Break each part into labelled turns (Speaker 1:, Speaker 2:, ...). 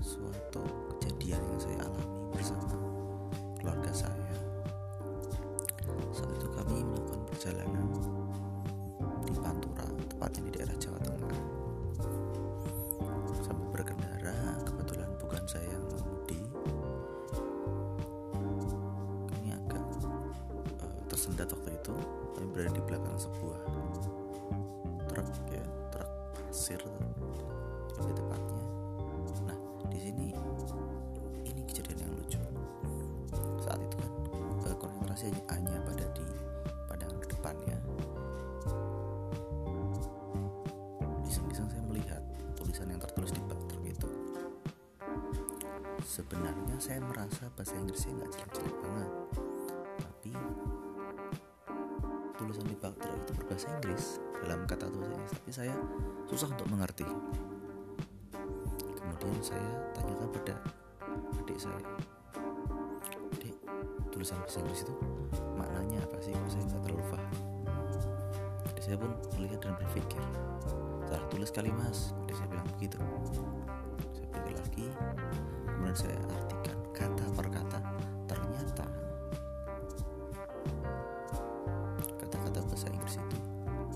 Speaker 1: suatu kejadian yang saya alami bersama keluarga saya. Saat itu kami melakukan perjalanan di Pantura, tepatnya di daerah Jawa Tengah. Sambil berkendara, kebetulan bukan saya yang mengemudi. Kami agak uh, tersendat waktu itu. Kami berada di belakang sebuah truk ya, truk pasir lebih tepatnya. Sini ini kejadian yang lucu. Saat itu kan uh, konsentrasi hanya pada di pandangan ke depannya. Iseng-iseng saya melihat tulisan yang tertulis di bak itu. Sebenarnya saya merasa bahasa Inggrisnya nggak jelek-jelek banget, tapi tulisan di bak itu berbahasa Inggris dalam kata tulisan Inggris, tapi saya susah untuk mengerti. Kemudian saya tanyakan pada adik saya, adik tulisan bahasa Inggris itu maknanya apa sih? Kok saya nggak terlalu paham. Adik saya pun melihat dan berpikir, salah tulis kali mas. Adik saya bilang begitu. Saya pikir lagi, kemudian saya artikan kata per kata. Ternyata kata-kata bahasa Inggris itu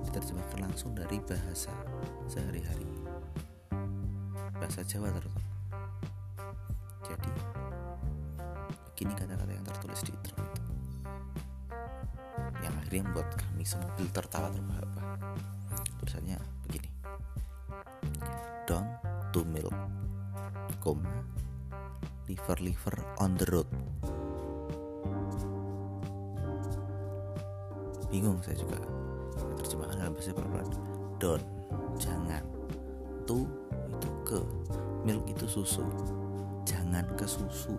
Speaker 1: diterjemahkan langsung dari bahasa sehari-hari bahasa Jawa terutama. Jadi begini kata-kata yang tertulis di truk itu yang akhirnya membuat kami semobil tertawa terbahak-bahak tulisannya begini. Down to milk koma liver liver on the road. Bingung saya juga. Terjemahan dalam bahasa pelan don jangan to ke milk itu susu. Jangan ke susu.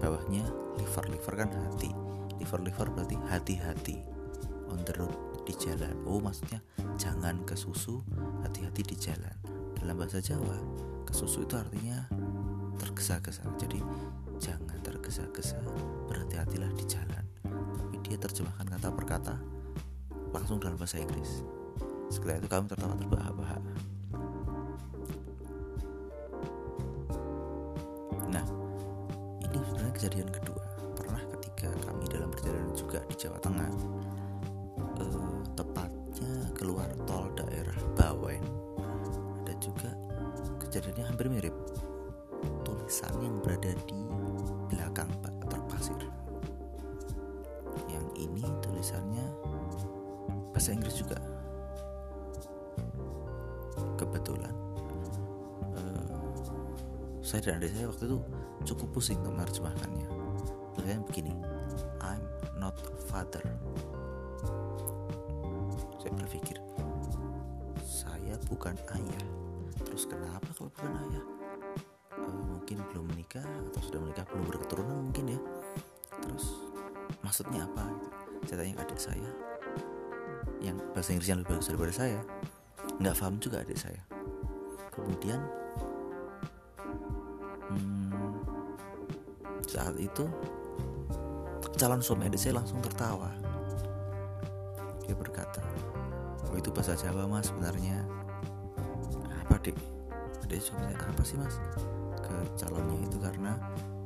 Speaker 1: Bawahnya liver. Liver kan hati. Liver liver berarti hati-hati. On the road di jalan. Oh maksudnya jangan ke susu hati-hati di jalan. Dalam bahasa Jawa ke susu itu artinya tergesa-gesa. Jadi jangan tergesa-gesa. Berhati-hatilah di jalan. Tapi dia terjemahkan kata per kata langsung dalam bahasa Inggris. Setelah itu kami tertawa terbahak-bahak kejadian kedua pernah ketika kami dalam perjalanan juga di Jawa Tengah. Eh, tepatnya keluar tol daerah Bawen. Ada juga kejadiannya hampir mirip. Tulisan yang berada di belakang bak truk pasir. Yang ini tulisannya bahasa Inggris juga. Kebetulan saya dan adik saya waktu itu cukup pusing menerjemahkannya. Tulisannya begini I'm not father. Saya berpikir saya bukan ayah. Terus kenapa kalau bukan ayah? Eh, mungkin belum menikah atau sudah menikah belum berketurunan mungkin ya. Terus maksudnya apa? Saya tanya adik saya yang bahasa Inggrisnya lebih bagus daripada saya. Nggak paham juga adik saya. Kemudian hmm, saat itu calon suami adik saya langsung tertawa. Dia berkata oh itu bahasa Jawa mas sebenarnya. Apa dik? Adik suami saya apa sih mas? Ke calonnya itu karena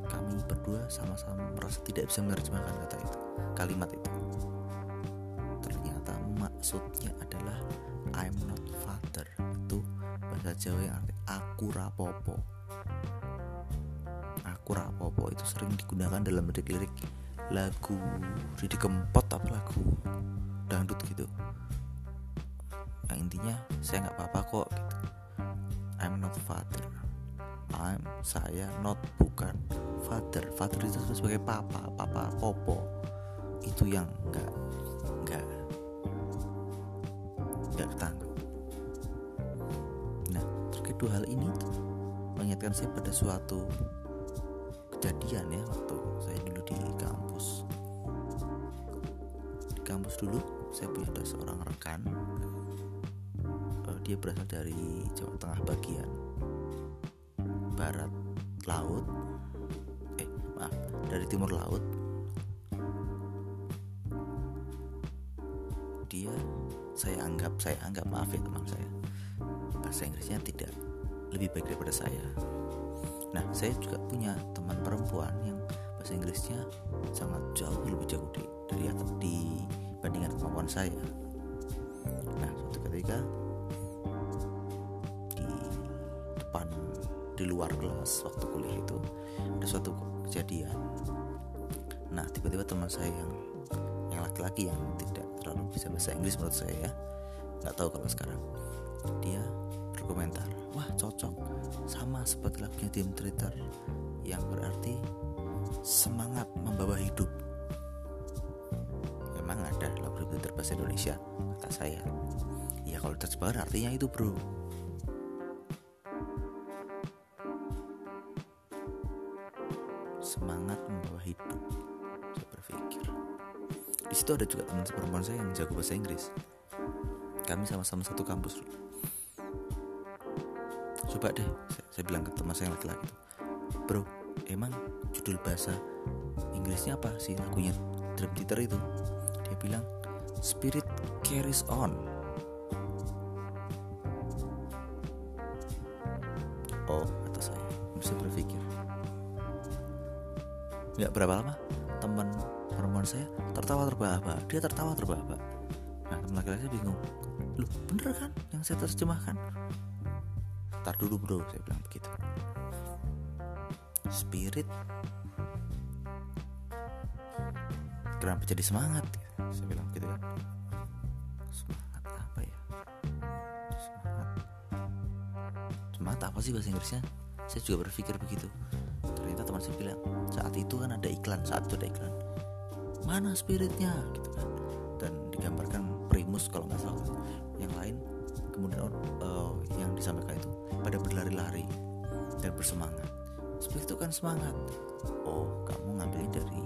Speaker 1: kami berdua sama-sama merasa tidak bisa menerjemahkan kata itu kalimat itu. Ternyata maksudnya adalah I'm not father. Itu bahasa Jawa yang arti aku rapopo aku rapopo itu sering digunakan dalam lirik-lirik lagu Didi Kempot apa lagu dangdut gitu. Yang intinya saya nggak apa-apa kok gitu. I'm not father. I'm saya not bukan father. Father itu sebagai papa papa popo itu yang nggak nggak nggak ketangkep nah terkait dua hal ini mengingatkan saya pada suatu kejadian ya waktu saya dulu di kampus. Di kampus dulu saya punya ada seorang rekan. Eh, dia berasal dari Jawa Tengah bagian barat laut. Eh maaf dari timur laut. Dia saya anggap saya anggap maaf ya teman saya bahasa Inggrisnya tidak lebih baik daripada saya. Nah saya juga punya teman perempuan yang bahasa Inggrisnya sangat jauh lebih jauh di, dari dibandingkan kemampuan saya. Nah suatu ketika di depan di luar kelas waktu kuliah itu ada suatu kejadian. Nah tiba-tiba teman saya yang yang laki-laki yang tidak terlalu bisa bahasa Inggris menurut saya ya nggak tahu kalau sekarang dia berkomentar. Wah cocok. Sama seperti lagunya Tim Twitter yang berarti semangat membawa hidup. Memang ada lagu Twitter bahasa Indonesia kata saya. Ya kalau terjemahkan artinya itu bro. Semangat membawa hidup saya berpikir. Di situ ada juga teman perempuan saya yang jago bahasa Inggris. Kami sama-sama satu kampus coba deh saya, bilang ke teman saya yang laki-laki bro emang judul bahasa Inggrisnya apa sih? Lagunya Dream Theater itu. Dia bilang Spirit Carries On. Oh kata saya bisa berpikir. Nggak berapa lama teman perempuan saya tertawa terbahak-bahak. Dia tertawa terbahak-bahak. Nah teman laki-laki bingung lu bener kan yang saya terjemahkan Tar dulu bro saya bilang begitu. Spirit? Kenapa jadi semangat? Saya bilang begitu kan. Semangat apa ya? Semangat. Semangat apa sih bahasa Inggrisnya? Saya juga berpikir begitu. Ternyata teman saya bilang Saat itu kan ada iklan Saat itu ada iklan. Mana spiritnya? Gitu kan. Dan digambarkan primus kalau nggak salah. Yang lain kemudian uh, yang disampaikan itu pada berlari-lari dan bersemangat. Seperti itu kan semangat? Oh kamu ngambil dari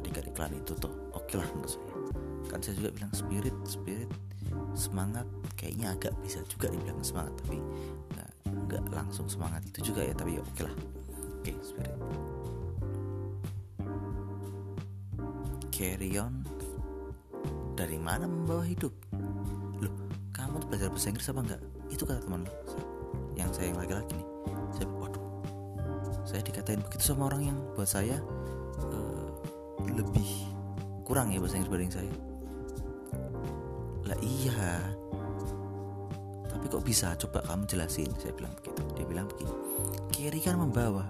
Speaker 1: adegan iklan itu tuh oke lah menurut saya. Kan saya juga bilang spirit spirit semangat kayaknya agak bisa juga dibilang semangat tapi nggak langsung semangat itu juga ya tapi ya oke lah. Oke spirit. Carry on. Dari mana membawa hidup belajar bahasa Inggris apa enggak? Itu kata teman yang saya yang laki-laki nih. Saya waduh. Saya dikatain begitu sama orang yang buat saya uh, lebih kurang ya bahasa Inggris dibanding saya. Lah iya. Tapi kok bisa? Coba kamu jelasin. Saya bilang begitu. Dia bilang begini. Kiri kan membawa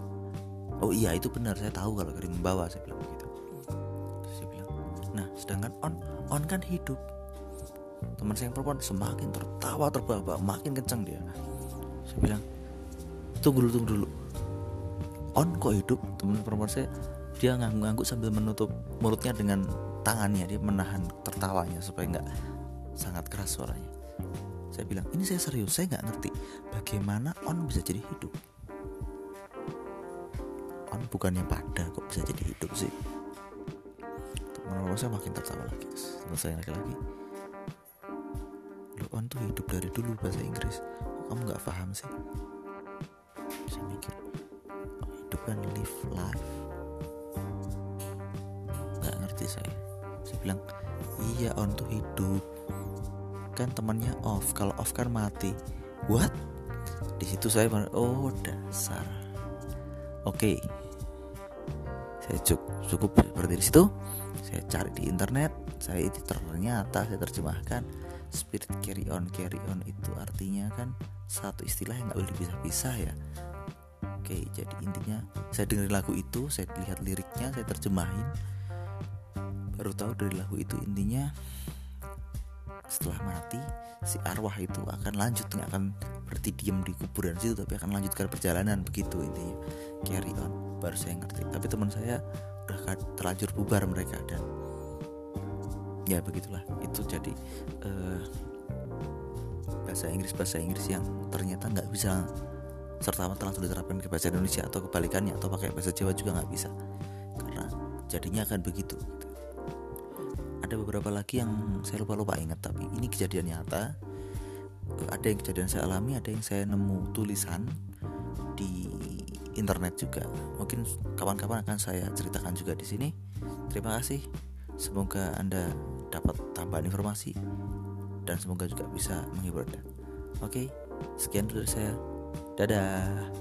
Speaker 1: oh iya itu benar. Saya tahu kalau kiri membawa saya bilang begitu. Saya bilang nah sedangkan on on kan hidup teman saya yang perempuan semakin tertawa terbahak makin kencang dia. Saya bilang tunggu dulu tunggu dulu. On kok hidup teman perempuan saya? Dia ngangguk-ngangguk sambil menutup mulutnya dengan tangannya. Dia menahan tertawanya supaya nggak sangat keras suaranya. Saya bilang ini saya serius saya nggak ngerti bagaimana on bisa jadi hidup. On bukannya pada kok bisa jadi hidup sih. Teman-teman saya makin tertawa lagi. Terus saya lagi-lagi on tuh hidup dari dulu bahasa Inggris. Kok kamu nggak paham sih? Saya mikir. Oh, hidup kan live life. Nggak ngerti saya. Saya bilang iya on tuh hidup. Kan temannya off. Kalau off kan mati. What? Di situ saya oh dasar. Oke. Okay. saya cukup cukup seperti di situ. Saya cari di internet. Saya itu ternyata saya terjemahkan spirit carry on carry on itu artinya kan satu istilah yang nggak boleh dipisah-pisah ya. Oke jadi intinya saya dengerin lagu itu saya lihat liriknya saya terjemahin. Baru tahu dari lagu itu intinya setelah mati si arwah itu akan lanjut nggak akan berarti diem di kuburan situ tapi akan lanjutkan perjalanan begitu intinya. Carry on baru saya ngerti. Tapi teman saya udah terlanjur bubar mereka dan ya begitulah. Itu jadi uh, bahasa Inggris bahasa Inggris yang ternyata nggak bisa serta merta langsung diterapkan ke bahasa Indonesia atau kebalikannya atau pakai bahasa Jawa juga nggak bisa. Karena jadinya akan begitu. Ada beberapa lagi yang saya lupa lupa ingat tapi ini kejadian nyata. Ada yang kejadian saya alami ada yang saya nemu tulisan di internet juga. Mungkin kawan-kawan akan saya ceritakan juga di sini. Terima kasih. Semoga Anda dapat tambahan informasi. Dan semoga juga bisa menghibur anda. Oke sekian dari saya. Dadah